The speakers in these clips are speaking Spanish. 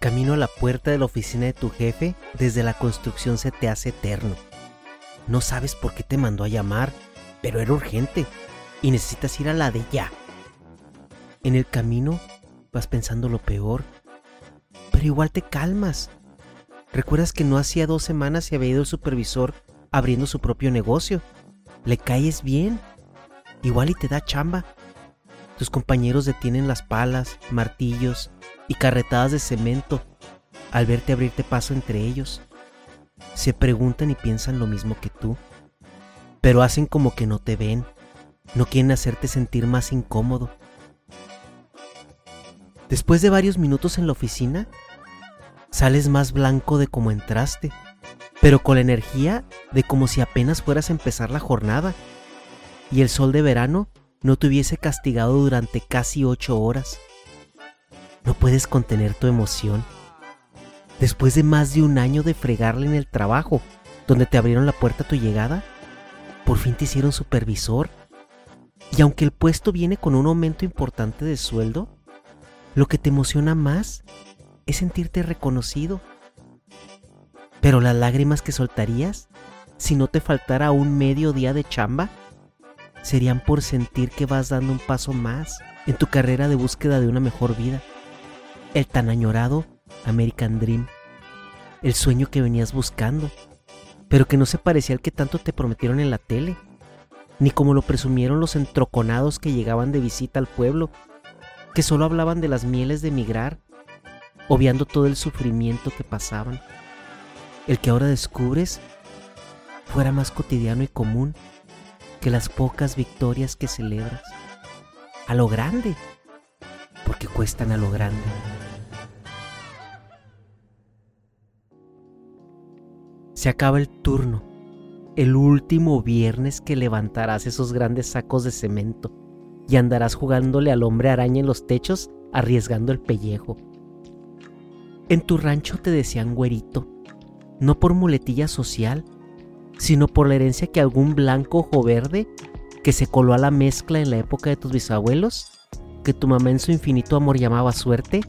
Camino a la puerta de la oficina de tu jefe desde la construcción se te hace eterno. No sabes por qué te mandó a llamar, pero era urgente y necesitas ir a la de ya. En el camino vas pensando lo peor, pero igual te calmas. Recuerdas que no hacía dos semanas se había ido el supervisor abriendo su propio negocio. Le caes bien. Igual y te da chamba. Tus compañeros detienen las palas, martillos y carretadas de cemento al verte abrirte paso entre ellos. Se preguntan y piensan lo mismo que tú, pero hacen como que no te ven, no quieren hacerte sentir más incómodo. Después de varios minutos en la oficina, sales más blanco de como entraste, pero con la energía de como si apenas fueras a empezar la jornada, y el sol de verano no te hubiese castigado durante casi ocho horas. No puedes contener tu emoción. Después de más de un año de fregarle en el trabajo, donde te abrieron la puerta a tu llegada, por fin te hicieron supervisor. Y aunque el puesto viene con un aumento importante de sueldo, lo que te emociona más es sentirte reconocido. Pero las lágrimas que soltarías si no te faltara un medio día de chamba serían por sentir que vas dando un paso más en tu carrera de búsqueda de una mejor vida. El tan añorado American Dream. El sueño que venías buscando, pero que no se parecía al que tanto te prometieron en la tele, ni como lo presumieron los entroconados que llegaban de visita al pueblo, que solo hablaban de las mieles de emigrar, obviando todo el sufrimiento que pasaban. El que ahora descubres fuera más cotidiano y común que las pocas victorias que celebras. A lo grande, porque cuestan a lo grande. Se acaba el turno, el último viernes que levantarás esos grandes sacos de cemento y andarás jugándole al hombre araña en los techos arriesgando el pellejo. En tu rancho te decían güerito, no por muletilla social, sino por la herencia que algún blanco ojo verde que se coló a la mezcla en la época de tus bisabuelos, que tu mamá en su infinito amor llamaba suerte,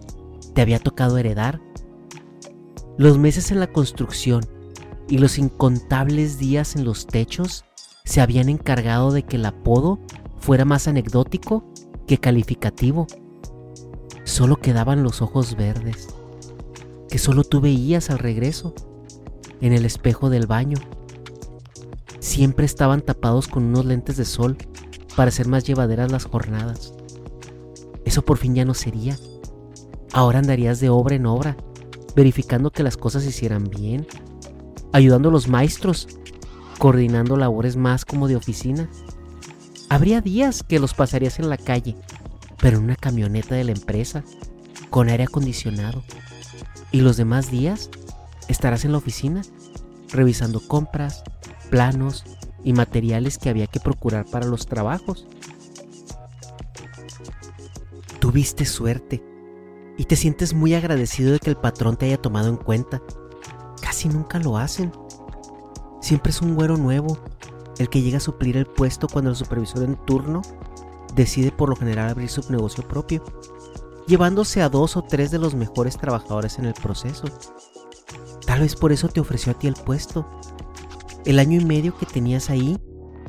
te había tocado heredar. Los meses en la construcción y los incontables días en los techos se habían encargado de que el apodo fuera más anecdótico que calificativo. Solo quedaban los ojos verdes, que solo tú veías al regreso, en el espejo del baño siempre estaban tapados con unos lentes de sol para hacer más llevaderas las jornadas. Eso por fin ya no sería. Ahora andarías de obra en obra, verificando que las cosas se hicieran bien, ayudando a los maestros, coordinando labores más como de oficina Habría días que los pasarías en la calle, pero en una camioneta de la empresa, con aire acondicionado. Y los demás días estarás en la oficina, revisando compras, planos y materiales que había que procurar para los trabajos. Tuviste suerte y te sientes muy agradecido de que el patrón te haya tomado en cuenta. Casi nunca lo hacen. Siempre es un güero nuevo el que llega a suplir el puesto cuando el supervisor en turno decide por lo general abrir su negocio propio, llevándose a dos o tres de los mejores trabajadores en el proceso. Tal vez por eso te ofreció a ti el puesto. El año y medio que tenías ahí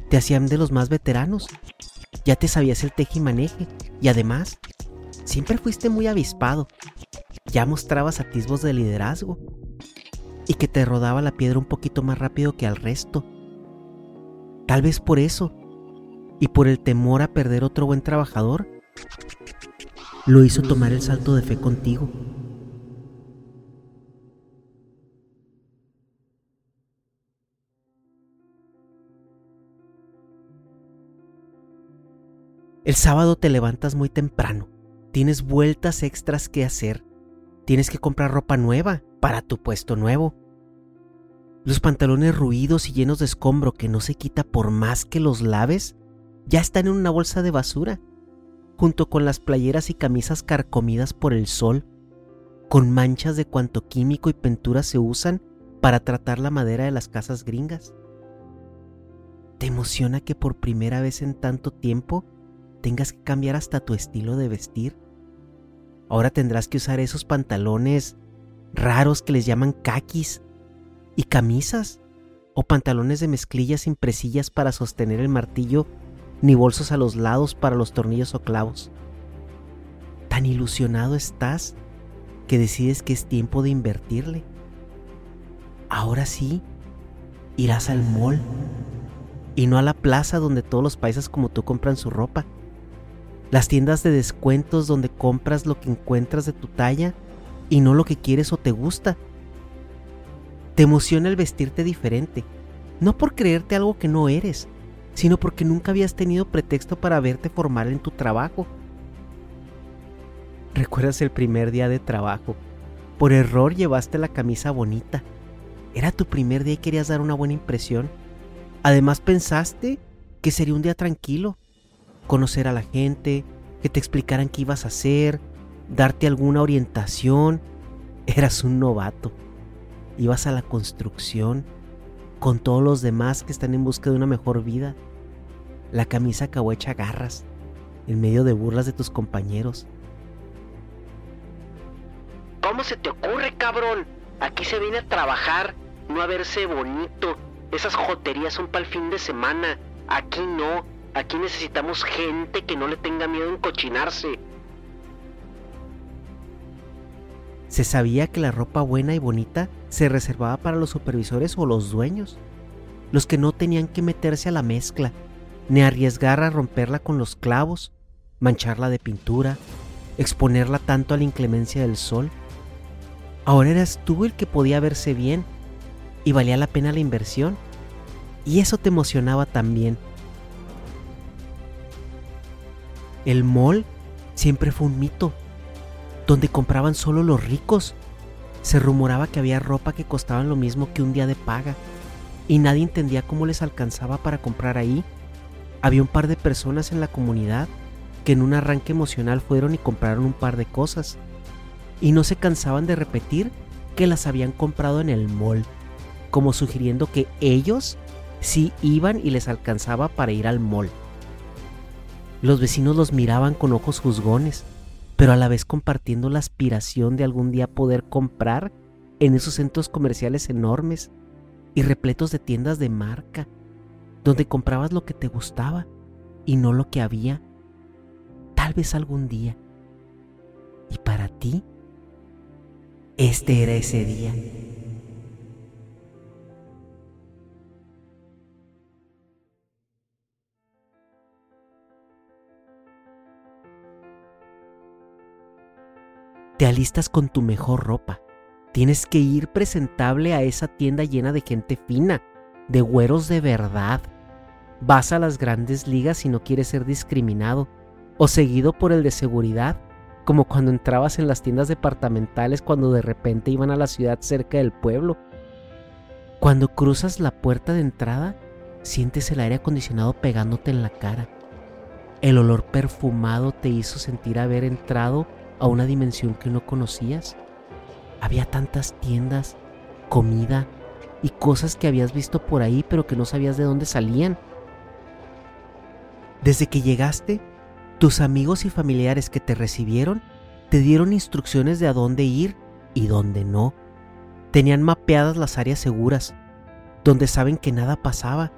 te hacían de los más veteranos. Ya te sabías el teje y maneje y además siempre fuiste muy avispado. Ya mostrabas atisbos de liderazgo y que te rodaba la piedra un poquito más rápido que al resto. Tal vez por eso, y por el temor a perder otro buen trabajador, lo hizo tomar el salto de fe contigo. El sábado te levantas muy temprano, tienes vueltas extras que hacer, tienes que comprar ropa nueva para tu puesto nuevo. Los pantalones ruidos y llenos de escombro que no se quita por más que los laves, ya están en una bolsa de basura, junto con las playeras y camisas carcomidas por el sol, con manchas de cuanto químico y pintura se usan para tratar la madera de las casas gringas. ¿Te emociona que por primera vez en tanto tiempo tengas que cambiar hasta tu estilo de vestir? Ahora tendrás que usar esos pantalones raros que les llaman kakis y camisas o pantalones de mezclilla sin presillas para sostener el martillo ni bolsos a los lados para los tornillos o clavos. Tan ilusionado estás que decides que es tiempo de invertirle. Ahora sí, irás al mall y no a la plaza donde todos los países como tú compran su ropa. Las tiendas de descuentos donde compras lo que encuentras de tu talla y no lo que quieres o te gusta. Te emociona el vestirte diferente, no por creerte algo que no eres, sino porque nunca habías tenido pretexto para verte formal en tu trabajo. ¿Recuerdas el primer día de trabajo? Por error llevaste la camisa bonita. Era tu primer día y querías dar una buena impresión. Además pensaste que sería un día tranquilo. Conocer a la gente, que te explicaran qué ibas a hacer, darte alguna orientación. Eras un novato. Ibas a la construcción con todos los demás que están en busca de una mejor vida. La camisa acabó hecha garras, en medio de burlas de tus compañeros. ¿Cómo se te ocurre, cabrón? Aquí se viene a trabajar, no a verse bonito. Esas joterías son para el fin de semana. Aquí no. Aquí necesitamos gente que no le tenga miedo a encochinarse. Se sabía que la ropa buena y bonita se reservaba para los supervisores o los dueños, los que no tenían que meterse a la mezcla, ni arriesgar a romperla con los clavos, mancharla de pintura, exponerla tanto a la inclemencia del sol. Ahora eras tú el que podía verse bien y valía la pena la inversión. Y eso te emocionaba también. El mall siempre fue un mito, donde compraban solo los ricos se rumoraba que había ropa que costaban lo mismo que un día de paga y nadie entendía cómo les alcanzaba para comprar ahí. Había un par de personas en la comunidad que en un arranque emocional fueron y compraron un par de cosas y no se cansaban de repetir que las habían comprado en el mall, como sugiriendo que ellos sí iban y les alcanzaba para ir al mall. Los vecinos los miraban con ojos juzgones pero a la vez compartiendo la aspiración de algún día poder comprar en esos centros comerciales enormes y repletos de tiendas de marca, donde comprabas lo que te gustaba y no lo que había, tal vez algún día. Y para ti, este era ese día. Te alistas con tu mejor ropa. Tienes que ir presentable a esa tienda llena de gente fina, de güeros de verdad. vas a las grandes ligas y no quieres ser discriminado, o seguido por el de seguridad, como cuando entrabas en las tiendas departamentales cuando de repente iban a la ciudad cerca del pueblo. Cuando cruzas la puerta de entrada, sientes el aire acondicionado pegándote en la cara. El olor perfumado te hizo sentir haber entrado a una dimensión que no conocías. Había tantas tiendas, comida y cosas que habías visto por ahí pero que no sabías de dónde salían. Desde que llegaste, tus amigos y familiares que te recibieron te dieron instrucciones de a dónde ir y dónde no. Tenían mapeadas las áreas seguras, donde saben que nada pasaba.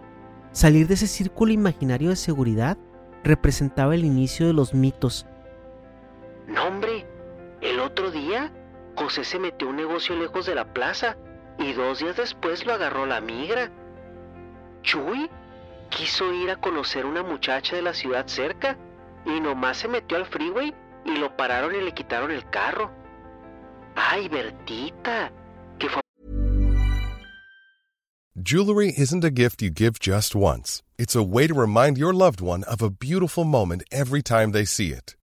Salir de ese círculo imaginario de seguridad representaba el inicio de los mitos. Otro día José se metió un negocio lejos de la plaza y dos días después lo agarró la migra. Chuy quiso ir a conocer una muchacha de la ciudad cerca y nomás se metió al freeway y lo pararon y le quitaron el carro. Ay, Bertita, fue... Jewelry isn't a gift you give just once. It's a way to remind your loved one of a beautiful moment every time they see it.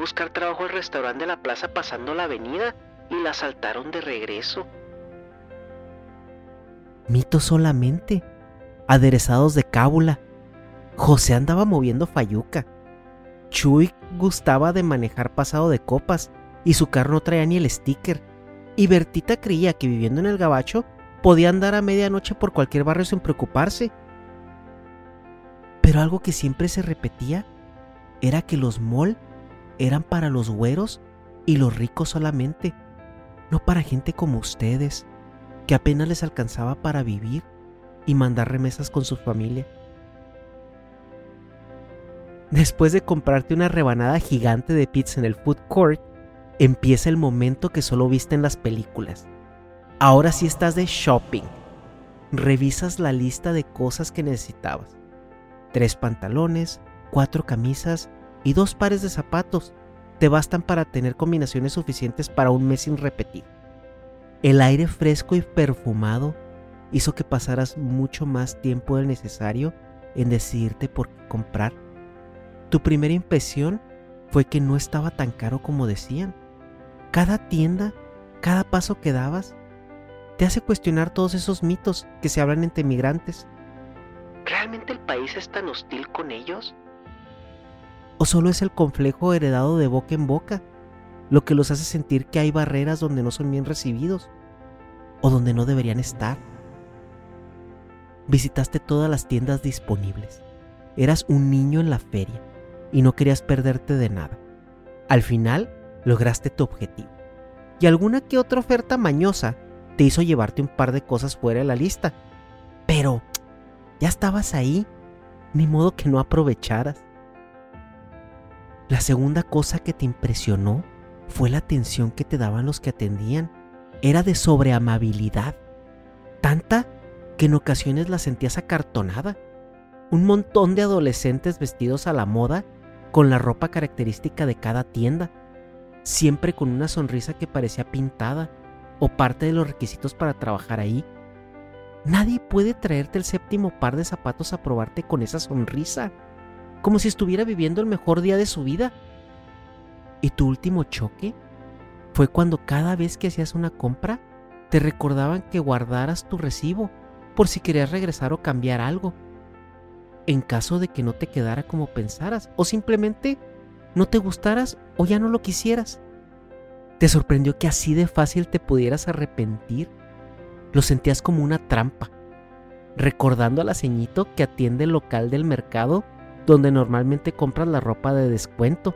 buscar trabajo al restaurante de la plaza pasando la avenida y la asaltaron de regreso. Mito solamente, aderezados de cábula. José andaba moviendo fayuca. Chuy gustaba de manejar pasado de copas y su carro no traía ni el sticker. Y Bertita creía que viviendo en el gabacho podía andar a medianoche por cualquier barrio sin preocuparse. Pero algo que siempre se repetía era que los mall eran para los güeros y los ricos solamente, no para gente como ustedes, que apenas les alcanzaba para vivir y mandar remesas con su familia. Después de comprarte una rebanada gigante de pizza en el food court, empieza el momento que solo viste en las películas. Ahora sí estás de shopping. Revisas la lista de cosas que necesitabas. Tres pantalones, cuatro camisas y dos pares de zapatos te bastan para tener combinaciones suficientes para un mes sin repetir. El aire fresco y perfumado hizo que pasaras mucho más tiempo del necesario en decidirte por qué comprar. Tu primera impresión fue que no estaba tan caro como decían. Cada tienda, cada paso que dabas, te hace cuestionar todos esos mitos que se hablan entre migrantes. ¿Realmente el país es tan hostil con ellos? ¿O solo es el complejo heredado de boca en boca lo que los hace sentir que hay barreras donde no son bien recibidos o donde no deberían estar? Visitaste todas las tiendas disponibles. Eras un niño en la feria y no querías perderte de nada. Al final, lograste tu objetivo. Y alguna que otra oferta mañosa te hizo llevarte un par de cosas fuera de la lista. Pero ya estabas ahí, ni modo que no aprovecharas. La segunda cosa que te impresionó fue la atención que te daban los que atendían. Era de sobreamabilidad. Tanta que en ocasiones la sentías acartonada. Un montón de adolescentes vestidos a la moda con la ropa característica de cada tienda, siempre con una sonrisa que parecía pintada o parte de los requisitos para trabajar ahí. Nadie puede traerte el séptimo par de zapatos a probarte con esa sonrisa como si estuviera viviendo el mejor día de su vida. ¿Y tu último choque? Fue cuando cada vez que hacías una compra, te recordaban que guardaras tu recibo por si querías regresar o cambiar algo. En caso de que no te quedara como pensaras o simplemente no te gustaras o ya no lo quisieras. Te sorprendió que así de fácil te pudieras arrepentir. Lo sentías como una trampa, recordando a la que atiende el local del mercado donde normalmente compras la ropa de descuento.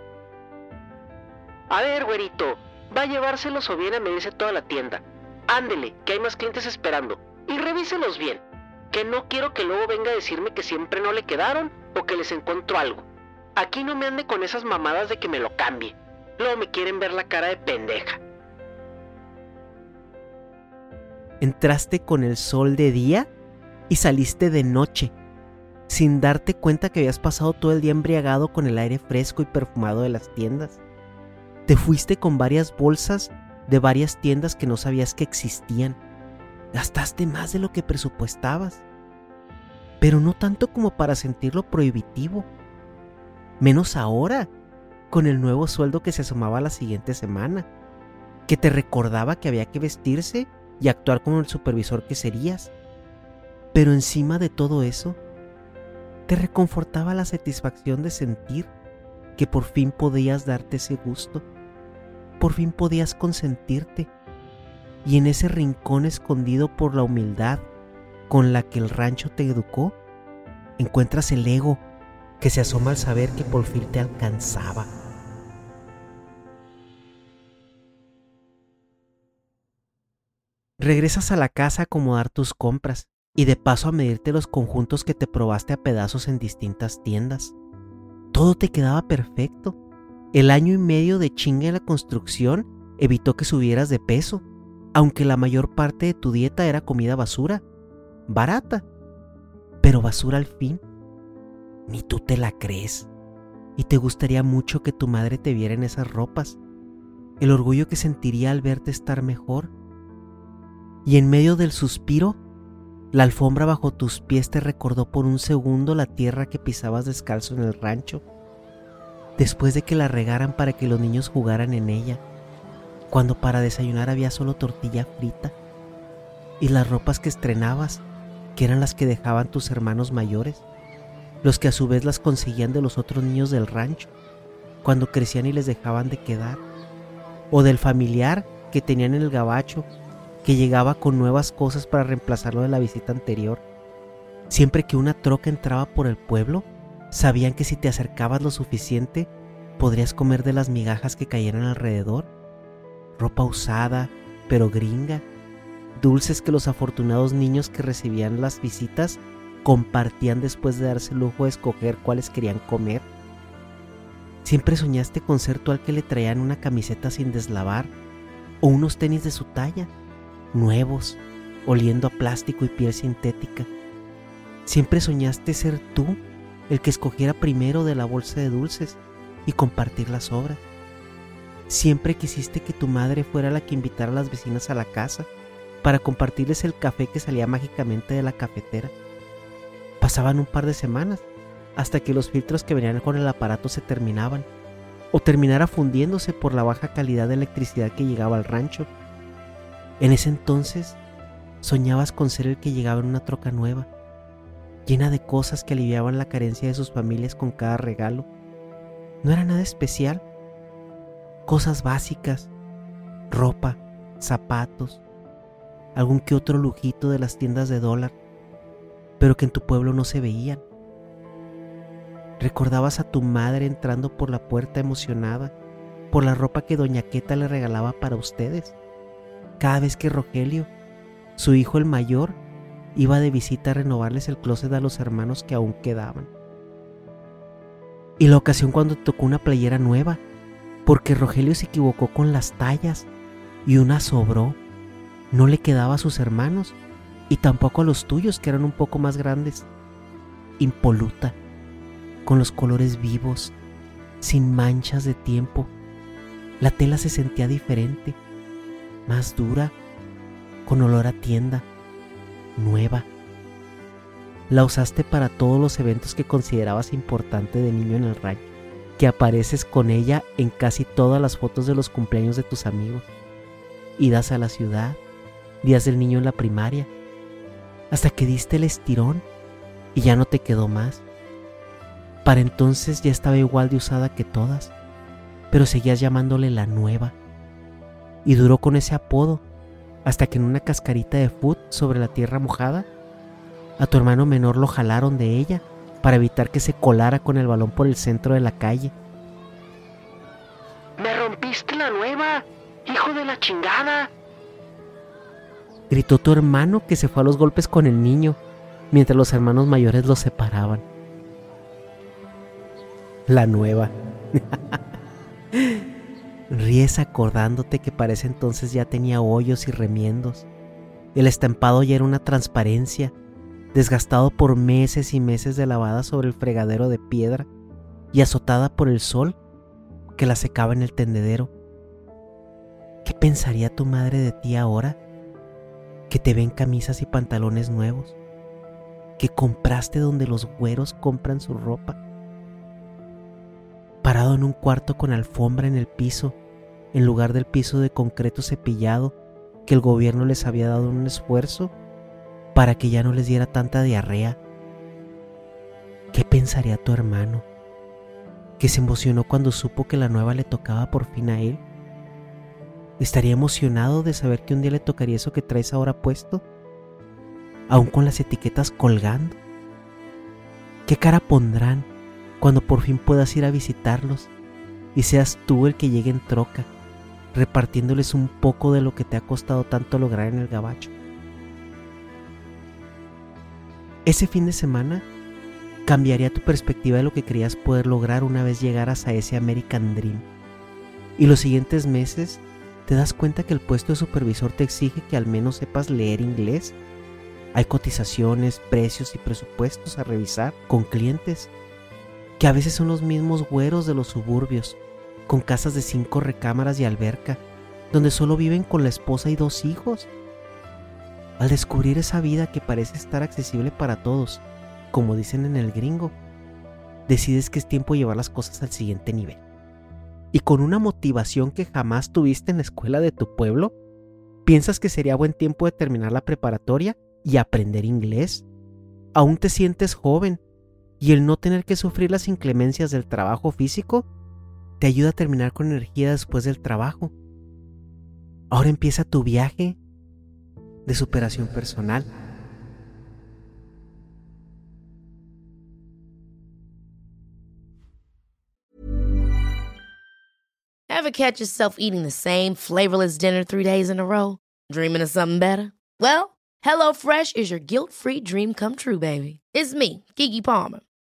A ver, güerito, va a llevárselos o bien a medirse toda la tienda. Ándele, que hay más clientes esperando. Y revíselos bien, que no quiero que luego venga a decirme que siempre no le quedaron o que les encuentro algo. Aquí no me ande con esas mamadas de que me lo cambie. Luego me quieren ver la cara de pendeja. Entraste con el sol de día y saliste de noche, sin darte cuenta que habías pasado todo el día embriagado con el aire fresco y perfumado de las tiendas. Te fuiste con varias bolsas de varias tiendas que no sabías que existían. Gastaste más de lo que presupuestabas, pero no tanto como para sentirlo prohibitivo. Menos ahora, con el nuevo sueldo que se asomaba la siguiente semana, que te recordaba que había que vestirse y actuar como el supervisor que serías. Pero encima de todo eso, te reconfortaba la satisfacción de sentir que por fin podías darte ese gusto, por fin podías consentirte, y en ese rincón escondido por la humildad con la que el rancho te educó, encuentras el ego que se asoma al saber que por fin te alcanzaba. Regresas a la casa a acomodar tus compras y de paso a medirte los conjuntos que te probaste a pedazos en distintas tiendas. Todo te quedaba perfecto. El año y medio de chinga en la construcción evitó que subieras de peso, aunque la mayor parte de tu dieta era comida basura, barata, pero basura al fin. Ni tú te la crees. Y te gustaría mucho que tu madre te viera en esas ropas, el orgullo que sentiría al verte estar mejor. Y en medio del suspiro, la alfombra bajo tus pies te recordó por un segundo la tierra que pisabas descalzo en el rancho, después de que la regaran para que los niños jugaran en ella, cuando para desayunar había solo tortilla frita, y las ropas que estrenabas, que eran las que dejaban tus hermanos mayores, los que a su vez las conseguían de los otros niños del rancho, cuando crecían y les dejaban de quedar, o del familiar que tenían en el gabacho que llegaba con nuevas cosas para reemplazarlo de la visita anterior. Siempre que una troca entraba por el pueblo, sabían que si te acercabas lo suficiente, podrías comer de las migajas que cayeran alrededor. Ropa usada, pero gringa. Dulces que los afortunados niños que recibían las visitas compartían después de darse el lujo de escoger cuáles querían comer. Siempre soñaste con ser tú al que le traían una camiseta sin deslavar o unos tenis de su talla nuevos, oliendo a plástico y piel sintética. Siempre soñaste ser tú el que escogiera primero de la bolsa de dulces y compartir las obras. Siempre quisiste que tu madre fuera la que invitara a las vecinas a la casa para compartirles el café que salía mágicamente de la cafetera. Pasaban un par de semanas hasta que los filtros que venían con el aparato se terminaban o terminara fundiéndose por la baja calidad de electricidad que llegaba al rancho en ese entonces soñabas con ser el que llegaba en una troca nueva, llena de cosas que aliviaban la carencia de sus familias con cada regalo. No era nada especial, cosas básicas, ropa, zapatos, algún que otro lujito de las tiendas de dólar, pero que en tu pueblo no se veían. Recordabas a tu madre entrando por la puerta emocionada por la ropa que doña Queta le regalaba para ustedes cada vez que Rogelio, su hijo el mayor, iba de visita a renovarles el closet a los hermanos que aún quedaban. Y la ocasión cuando tocó una playera nueva, porque Rogelio se equivocó con las tallas y una sobró. No le quedaba a sus hermanos y tampoco a los tuyos que eran un poco más grandes. Impoluta, con los colores vivos, sin manchas de tiempo. La tela se sentía diferente más dura, con olor a tienda, nueva. La usaste para todos los eventos que considerabas importante de niño en el rancho, que apareces con ella en casi todas las fotos de los cumpleaños de tus amigos, idas a la ciudad, días del niño en la primaria, hasta que diste el estirón y ya no te quedó más. Para entonces ya estaba igual de usada que todas, pero seguías llamándole la nueva. Y duró con ese apodo hasta que en una cascarita de foot sobre la tierra mojada, a tu hermano menor lo jalaron de ella para evitar que se colara con el balón por el centro de la calle. ¡Me rompiste la nueva! ¡Hijo de la chingada! Gritó tu hermano que se fue a los golpes con el niño, mientras los hermanos mayores los separaban. La nueva. Ríes acordándote que para ese entonces ya tenía hoyos y remiendos. El estampado ya era una transparencia, desgastado por meses y meses de lavada sobre el fregadero de piedra y azotada por el sol que la secaba en el tendedero. ¿Qué pensaría tu madre de ti ahora? Que te ven camisas y pantalones nuevos, que compraste donde los güeros compran su ropa parado en un cuarto con alfombra en el piso, en lugar del piso de concreto cepillado que el gobierno les había dado un esfuerzo para que ya no les diera tanta diarrea. ¿Qué pensaría tu hermano? ¿Que se emocionó cuando supo que la nueva le tocaba por fin a él? ¿Estaría emocionado de saber que un día le tocaría eso que traes ahora puesto? ¿Aún con las etiquetas colgando? ¿Qué cara pondrán cuando por fin puedas ir a visitarlos y seas tú el que llegue en troca, repartiéndoles un poco de lo que te ha costado tanto lograr en el gabacho. Ese fin de semana cambiaría tu perspectiva de lo que querías poder lograr una vez llegaras a ese American Dream. Y los siguientes meses te das cuenta que el puesto de supervisor te exige que al menos sepas leer inglés. Hay cotizaciones, precios y presupuestos a revisar con clientes que a veces son los mismos güeros de los suburbios, con casas de cinco recámaras y alberca, donde solo viven con la esposa y dos hijos. Al descubrir esa vida que parece estar accesible para todos, como dicen en el gringo, decides que es tiempo de llevar las cosas al siguiente nivel. Y con una motivación que jamás tuviste en la escuela de tu pueblo, piensas que sería buen tiempo de terminar la preparatoria y aprender inglés. Aún te sientes joven y el no tener que sufrir las inclemencias del trabajo físico te ayuda a terminar con energía después del trabajo. Ahora empieza tu viaje de superación personal. Ever catch yourself eating the same flavorless dinner three days in a row? Dreaming of something better? Well, HelloFresh is your guilt-free dream come true, baby. It's me, Kiki Palmer.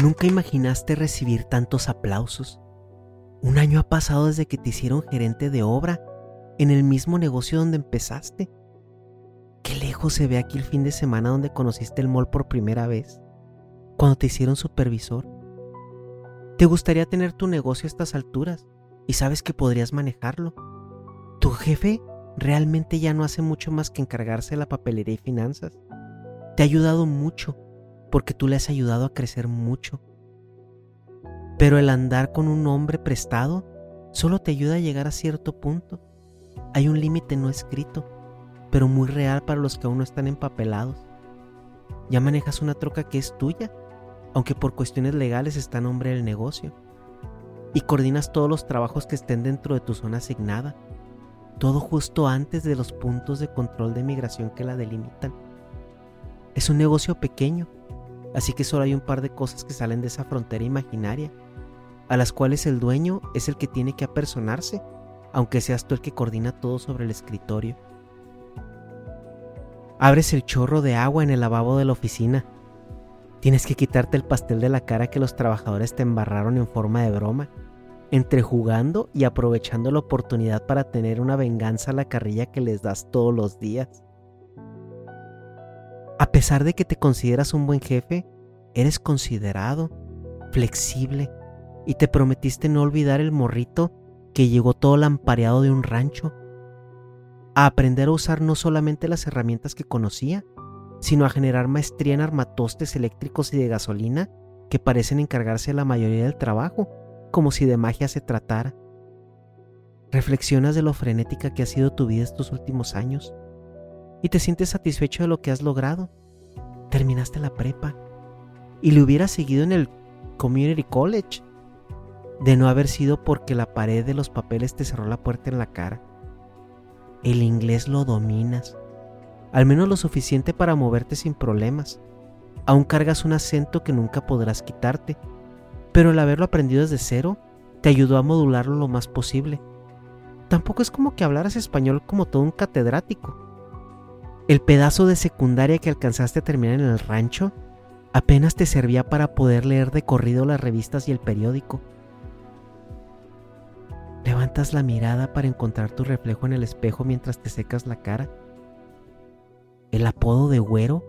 Nunca imaginaste recibir tantos aplausos. Un año ha pasado desde que te hicieron gerente de obra en el mismo negocio donde empezaste. Qué lejos se ve aquí el fin de semana donde conociste el mall por primera vez, cuando te hicieron supervisor. Te gustaría tener tu negocio a estas alturas y sabes que podrías manejarlo. Tu jefe realmente ya no hace mucho más que encargarse de la papelería y finanzas. Te ha ayudado mucho porque tú le has ayudado a crecer mucho. Pero el andar con un hombre prestado solo te ayuda a llegar a cierto punto. Hay un límite no escrito, pero muy real para los que aún no están empapelados. Ya manejas una troca que es tuya, aunque por cuestiones legales está a nombre del negocio. Y coordinas todos los trabajos que estén dentro de tu zona asignada. Todo justo antes de los puntos de control de migración que la delimitan. Es un negocio pequeño, así que solo hay un par de cosas que salen de esa frontera imaginaria, a las cuales el dueño es el que tiene que apersonarse, aunque seas tú el que coordina todo sobre el escritorio. Abres el chorro de agua en el lavabo de la oficina. Tienes que quitarte el pastel de la cara que los trabajadores te embarraron en forma de broma, entre jugando y aprovechando la oportunidad para tener una venganza a la carrilla que les das todos los días. A pesar de que te consideras un buen jefe, eres considerado, flexible y te prometiste no olvidar el morrito que llegó todo lampareado de un rancho a aprender a usar no solamente las herramientas que conocía, sino a generar maestría en armatostes eléctricos y de gasolina que parecen encargarse de la mayoría del trabajo, como si de magia se tratara. Reflexionas de lo frenética que ha sido tu vida estos últimos años y te sientes satisfecho de lo que has logrado. Terminaste la prepa y le hubieras seguido en el Community College de no haber sido porque la pared de los papeles te cerró la puerta en la cara. El inglés lo dominas, al menos lo suficiente para moverte sin problemas. Aún cargas un acento que nunca podrás quitarte, pero el haberlo aprendido desde cero te ayudó a modularlo lo más posible. Tampoco es como que hablaras español como todo un catedrático. El pedazo de secundaria que alcanzaste a terminar en el rancho apenas te servía para poder leer de corrido las revistas y el periódico. Levantas la mirada para encontrar tu reflejo en el espejo mientras te secas la cara. El apodo de güero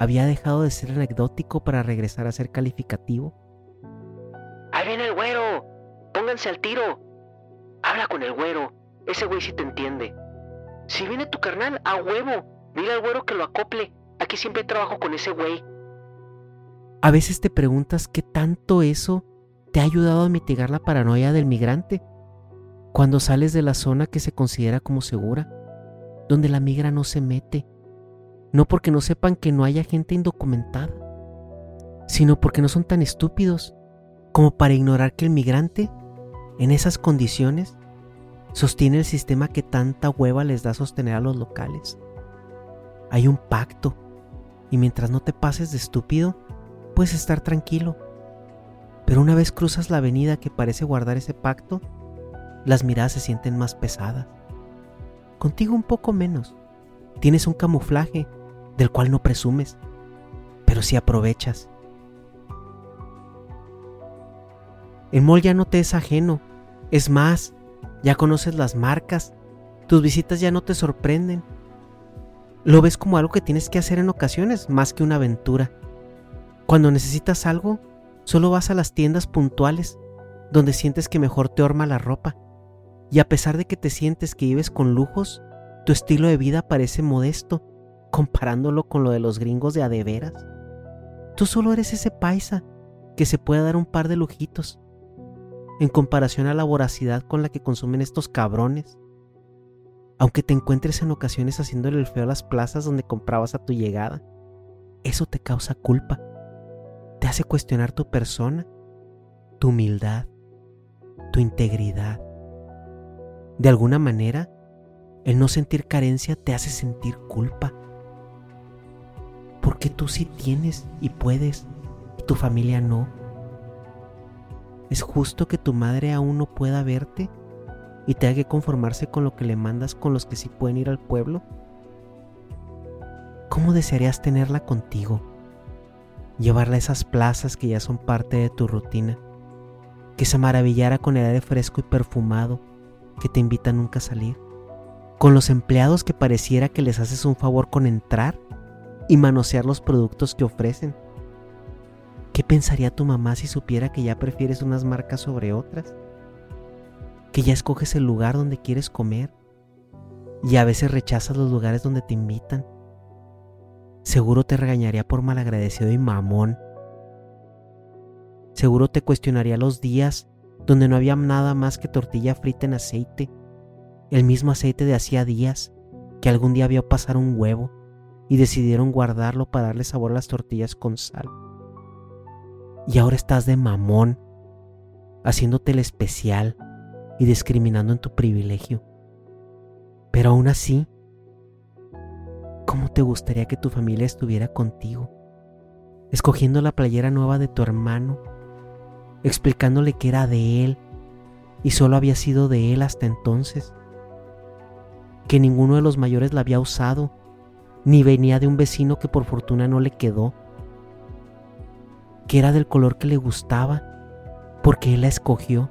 había dejado de ser anecdótico para regresar a ser calificativo. Ahí viene el güero. Pónganse al tiro. Habla con el güero. Ese güey sí te entiende. Si viene tu carnal, a huevo. Dile al güero que lo acople. Aquí siempre trabajo con ese güey. A veces te preguntas qué tanto eso te ha ayudado a mitigar la paranoia del migrante cuando sales de la zona que se considera como segura, donde la migra no se mete, no porque no sepan que no haya gente indocumentada, sino porque no son tan estúpidos como para ignorar que el migrante, en esas condiciones, sostiene el sistema que tanta hueva les da sostener a los locales. Hay un pacto, y mientras no te pases de estúpido, puedes estar tranquilo. Pero una vez cruzas la avenida que parece guardar ese pacto, las miradas se sienten más pesadas. Contigo un poco menos. Tienes un camuflaje del cual no presumes, pero sí aprovechas. El mall ya no te es ajeno. Es más, ya conoces las marcas. Tus visitas ya no te sorprenden. Lo ves como algo que tienes que hacer en ocasiones, más que una aventura. Cuando necesitas algo, solo vas a las tiendas puntuales, donde sientes que mejor te orma la ropa. Y a pesar de que te sientes que vives con lujos, tu estilo de vida parece modesto comparándolo con lo de los gringos de adeveras. Tú solo eres ese paisa que se puede dar un par de lujitos en comparación a la voracidad con la que consumen estos cabrones. Aunque te encuentres en ocasiones haciéndole el feo a las plazas donde comprabas a tu llegada, eso te causa culpa. Te hace cuestionar tu persona, tu humildad, tu integridad. De alguna manera, el no sentir carencia te hace sentir culpa. Porque tú sí tienes y puedes y tu familia no. ¿Es justo que tu madre aún no pueda verte y tenga que conformarse con lo que le mandas con los que sí pueden ir al pueblo? ¿Cómo desearías tenerla contigo? Llevarla a esas plazas que ya son parte de tu rutina, que se maravillara con el aire fresco y perfumado que te invitan nunca a salir, con los empleados que pareciera que les haces un favor con entrar y manosear los productos que ofrecen. ¿Qué pensaría tu mamá si supiera que ya prefieres unas marcas sobre otras? Que ya escoges el lugar donde quieres comer y a veces rechazas los lugares donde te invitan. Seguro te regañaría por malagradecido y mamón. Seguro te cuestionaría los días donde no había nada más que tortilla frita en aceite, el mismo aceite de hacía días que algún día vio pasar un huevo y decidieron guardarlo para darle sabor a las tortillas con sal. Y ahora estás de mamón, haciéndote el especial y discriminando en tu privilegio. Pero aún así, ¿cómo te gustaría que tu familia estuviera contigo? Escogiendo la playera nueva de tu hermano, explicándole que era de él y solo había sido de él hasta entonces, que ninguno de los mayores la había usado, ni venía de un vecino que por fortuna no le quedó, que era del color que le gustaba, porque él la escogió,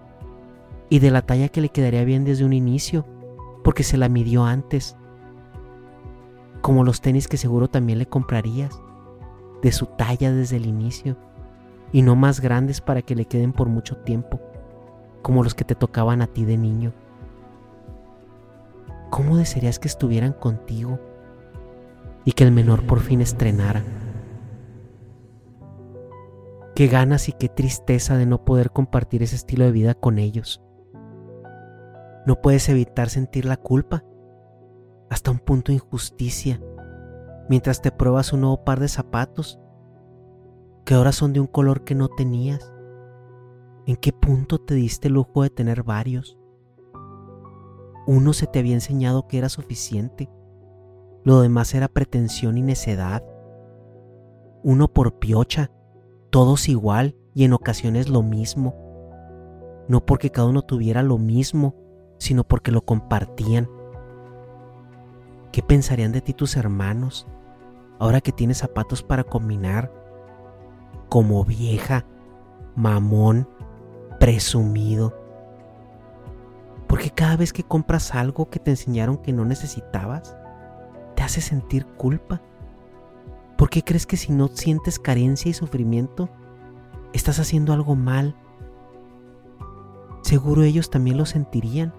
y de la talla que le quedaría bien desde un inicio, porque se la midió antes, como los tenis que seguro también le comprarías, de su talla desde el inicio, y no más grandes para que le queden por mucho tiempo, como los que te tocaban a ti de niño. ¿Cómo desearías que estuvieran contigo y que el menor por fin estrenara? Qué ganas y qué tristeza de no poder compartir ese estilo de vida con ellos. No puedes evitar sentir la culpa, hasta un punto injusticia, mientras te pruebas un nuevo par de zapatos, que ahora son de un color que no tenías. ¿En qué punto te diste el lujo de tener varios? Uno se te había enseñado que era suficiente, lo demás era pretensión y necedad. Uno por piocha, todos igual y en ocasiones lo mismo. No porque cada uno tuviera lo mismo, sino porque lo compartían. ¿Qué pensarían de ti tus hermanos ahora que tienes zapatos para combinar? Como vieja, mamón, presumido. Porque cada vez que compras algo que te enseñaron que no necesitabas, te hace sentir culpa. ¿Por qué crees que si no sientes carencia y sufrimiento, estás haciendo algo mal? Seguro ellos también lo sentirían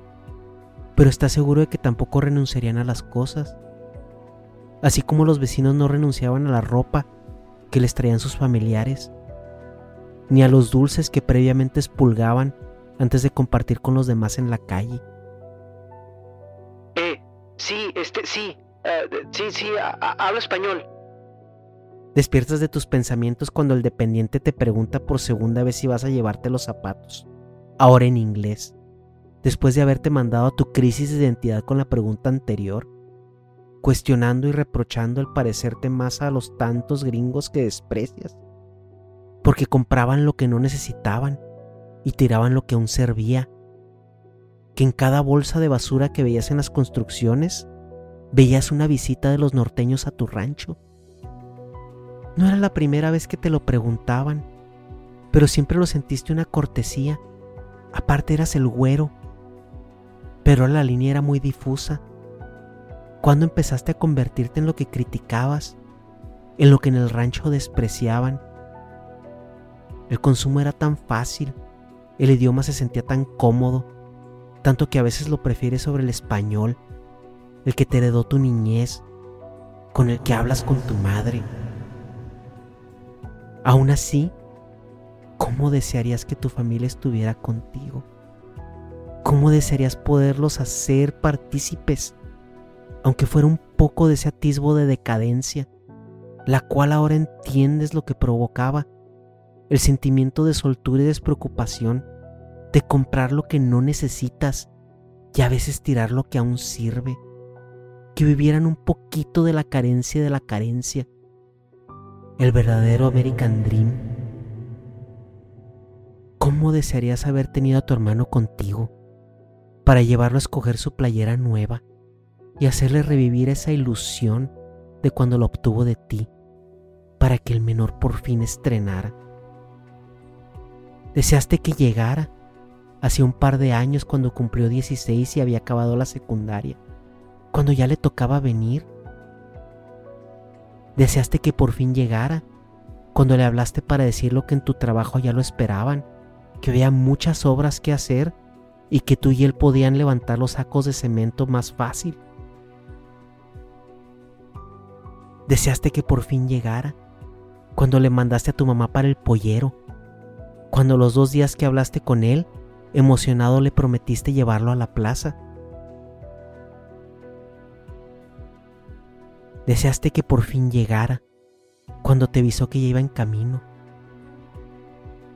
pero está seguro de que tampoco renunciarían a las cosas. Así como los vecinos no renunciaban a la ropa que les traían sus familiares, ni a los dulces que previamente expulgaban antes de compartir con los demás en la calle. Eh, sí, este, sí, uh, sí, sí, hablo español. Despiertas de tus pensamientos cuando el dependiente te pregunta por segunda vez si vas a llevarte los zapatos, ahora en inglés después de haberte mandado a tu crisis de identidad con la pregunta anterior, cuestionando y reprochando el parecerte más a los tantos gringos que desprecias, porque compraban lo que no necesitaban y tiraban lo que aún servía, que en cada bolsa de basura que veías en las construcciones, veías una visita de los norteños a tu rancho. No era la primera vez que te lo preguntaban, pero siempre lo sentiste una cortesía. Aparte eras el güero pero la línea era muy difusa. ¿Cuándo empezaste a convertirte en lo que criticabas, en lo que en el rancho despreciaban? El consumo era tan fácil, el idioma se sentía tan cómodo, tanto que a veces lo prefieres sobre el español, el que te heredó tu niñez, con el que hablas con tu madre. Aún así, ¿cómo desearías que tu familia estuviera contigo? ¿Cómo desearías poderlos hacer partícipes, aunque fuera un poco de ese atisbo de decadencia, la cual ahora entiendes lo que provocaba, el sentimiento de soltura y despreocupación, de comprar lo que no necesitas y a veces tirar lo que aún sirve, que vivieran un poquito de la carencia de la carencia, el verdadero American Dream. ¿Cómo desearías haber tenido a tu hermano contigo? Para llevarlo a escoger su playera nueva y hacerle revivir esa ilusión de cuando lo obtuvo de ti, para que el menor por fin estrenara. Deseaste que llegara hace un par de años cuando cumplió 16 y había acabado la secundaria, cuando ya le tocaba venir. Deseaste que por fin llegara cuando le hablaste para decirlo que en tu trabajo ya lo esperaban, que había muchas obras que hacer y que tú y él podían levantar los sacos de cemento más fácil. Deseaste que por fin llegara, cuando le mandaste a tu mamá para el pollero, cuando los dos días que hablaste con él, emocionado le prometiste llevarlo a la plaza. Deseaste que por fin llegara, cuando te avisó que ya iba en camino,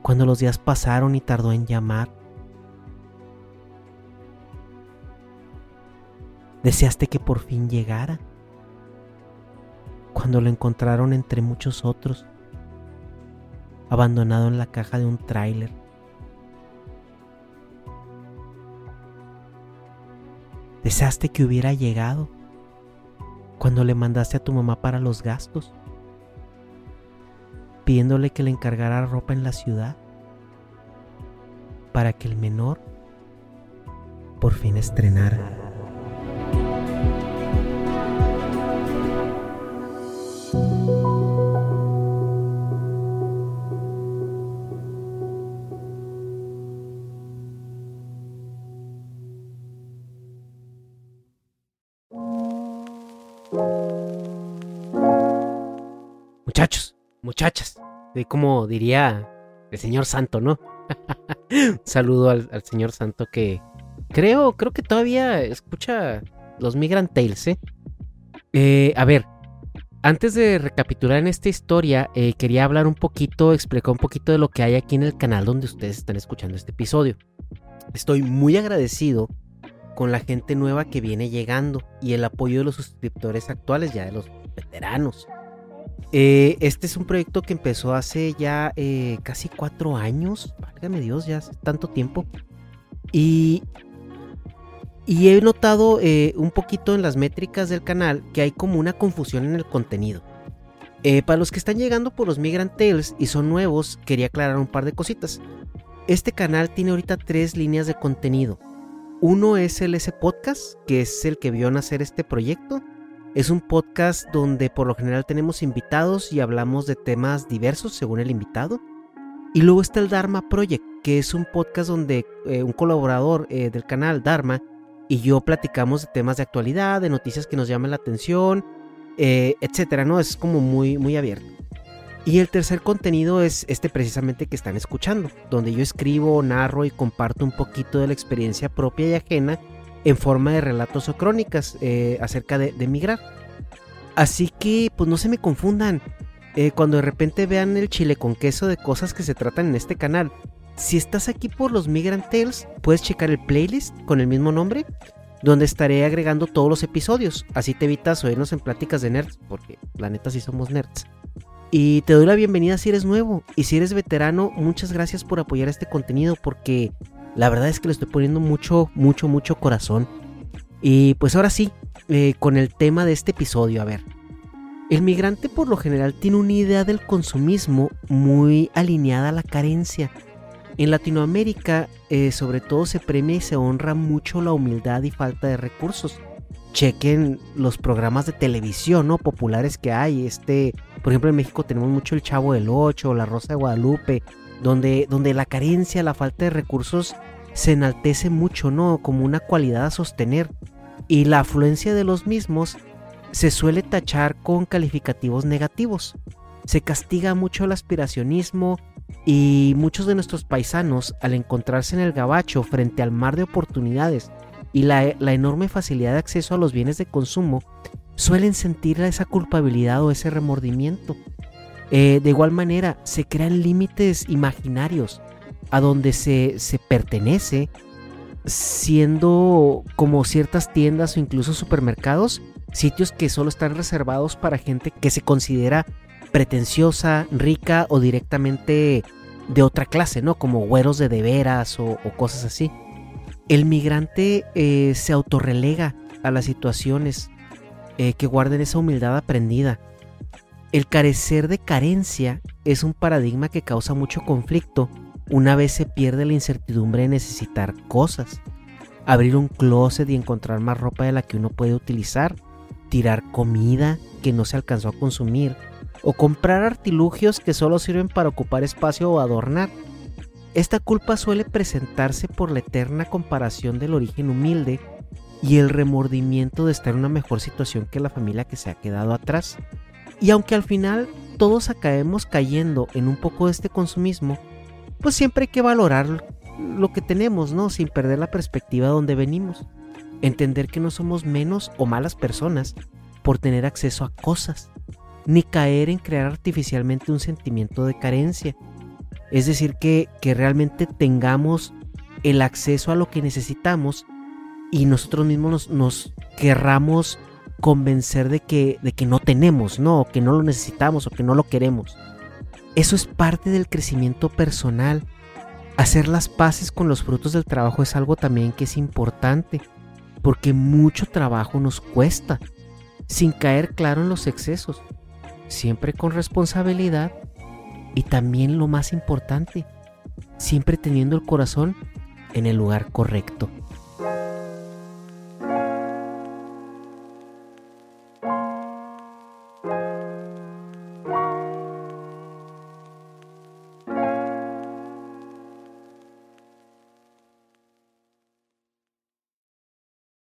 cuando los días pasaron y tardó en llamar. Deseaste que por fin llegara, cuando lo encontraron entre muchos otros, abandonado en la caja de un tráiler. Deseaste que hubiera llegado cuando le mandaste a tu mamá para los gastos, pidiéndole que le encargara ropa en la ciudad para que el menor por fin estrenara. Muchachos, muchachas, de como diría el señor Santo, ¿no? Saludo al, al, señor Santo que creo, creo que todavía escucha los Migrant Tales, ¿eh? eh a ver, antes de recapitular en esta historia, eh, quería hablar un poquito, explicar un poquito de lo que hay aquí en el canal donde ustedes están escuchando este episodio. Estoy muy agradecido con la gente nueva que viene llegando y el apoyo de los suscriptores actuales, ya de los veteranos. Eh, este es un proyecto que empezó hace ya eh, casi cuatro años. Válgame Dios, ya hace tanto tiempo. Y, he notado eh, un poquito en las métricas del canal que hay como una confusión en el contenido. para los que están llegando por los Migrant Tales y son nuevos, quería aclarar un par de cositas. Este canal tiene ahorita tres líneas de contenido. Uno es el S Podcast, que es el que vio nacer este proyecto. Es un podcast donde por lo general tenemos invitados y hablamos de temas diversos según el invitado. Y luego está el Dharma Project, que es un podcast donde eh, un colaborador eh, del canal Dharma y yo platicamos de temas de actualidad, de noticias que nos llaman la atención, eh, etcétera, ¿no? Es como muy, muy abierto. Y el tercer contenido es este precisamente que están escuchando, donde yo escribo, narro y comparto un poquito de la experiencia propia y ajena en forma de relatos o crónicas eh, acerca de, migrar. Así que, pues no se me confundan. Eh, cuando de repente vean el chile con queso de cosas que se tratan en este canal, si estás aquí por los Migrant Tales, puedes checar el playlist con el mismo nombre, donde estaré agregando todos los episodios. Así te evitas oírnos en pláticas de nerds, porque la neta sí somos nerds. Y te doy la bienvenida si eres nuevo. Y si eres veterano, muchas gracias por apoyar este contenido, porque la verdad es que le estoy poniendo mucho, mucho, mucho corazón. Y pues ahora sí, eh, con el tema de este episodio, a ver. El migrante por lo general tiene una idea del consumismo muy alineada a la carencia. En Latinoamérica, eh, sobre todo, se premia y se honra mucho la humildad y falta de recursos. Chequen los programas de televisión ¿no? populares que hay. Este, por ejemplo, en México tenemos mucho El Chavo del Ocho, La Rosa de Guadalupe, donde, donde la carencia, la falta de recursos se enaltece mucho, ¿no? Como una cualidad a sostener. Y la afluencia de los mismos se suele tachar con calificativos negativos. Se castiga mucho el aspiracionismo y muchos de nuestros paisanos, al encontrarse en el gabacho frente al mar de oportunidades y la, la enorme facilidad de acceso a los bienes de consumo, suelen sentir esa culpabilidad o ese remordimiento. Eh, de igual manera, se crean límites imaginarios a donde se, se pertenece, siendo como ciertas tiendas o incluso supermercados, sitios que solo están reservados para gente que se considera pretenciosa, rica o directamente de otra clase, ¿no? Como güeros de deveras o, o cosas así. El migrante eh, se autorrelega a las situaciones eh, que guarden esa humildad aprendida el carecer de carencia es un paradigma que causa mucho conflicto una vez se pierde la incertidumbre de necesitar cosas. Abrir un closet y encontrar más ropa de la que uno puede utilizar, tirar comida que no se alcanzó a consumir, o comprar artilugios que solo sirven para ocupar espacio o adornar. Esta culpa suele presentarse por la eterna comparación del origen humilde y el remordimiento de estar en una mejor situación que la familia que se ha quedado atrás. Y aunque al final todos acabemos cayendo en un poco de este consumismo, pues siempre hay que valorar lo que tenemos, ¿no? Sin perder la perspectiva de donde venimos. Entender que no somos menos o malas personas por tener acceso a cosas, ni caer en crear artificialmente un sentimiento de carencia. Es decir, que, que realmente tengamos el acceso a lo que necesitamos y nosotros mismos nos, nos querramos convencer de que, de que no tenemos, ¿no? que no lo necesitamos o que no lo queremos. Eso es parte del crecimiento personal. Hacer las paces con los frutos del trabajo es algo también que es importante, porque mucho trabajo nos cuesta, sin caer claro en los excesos, siempre con responsabilidad y también lo más importante, siempre teniendo el corazón en el lugar correcto.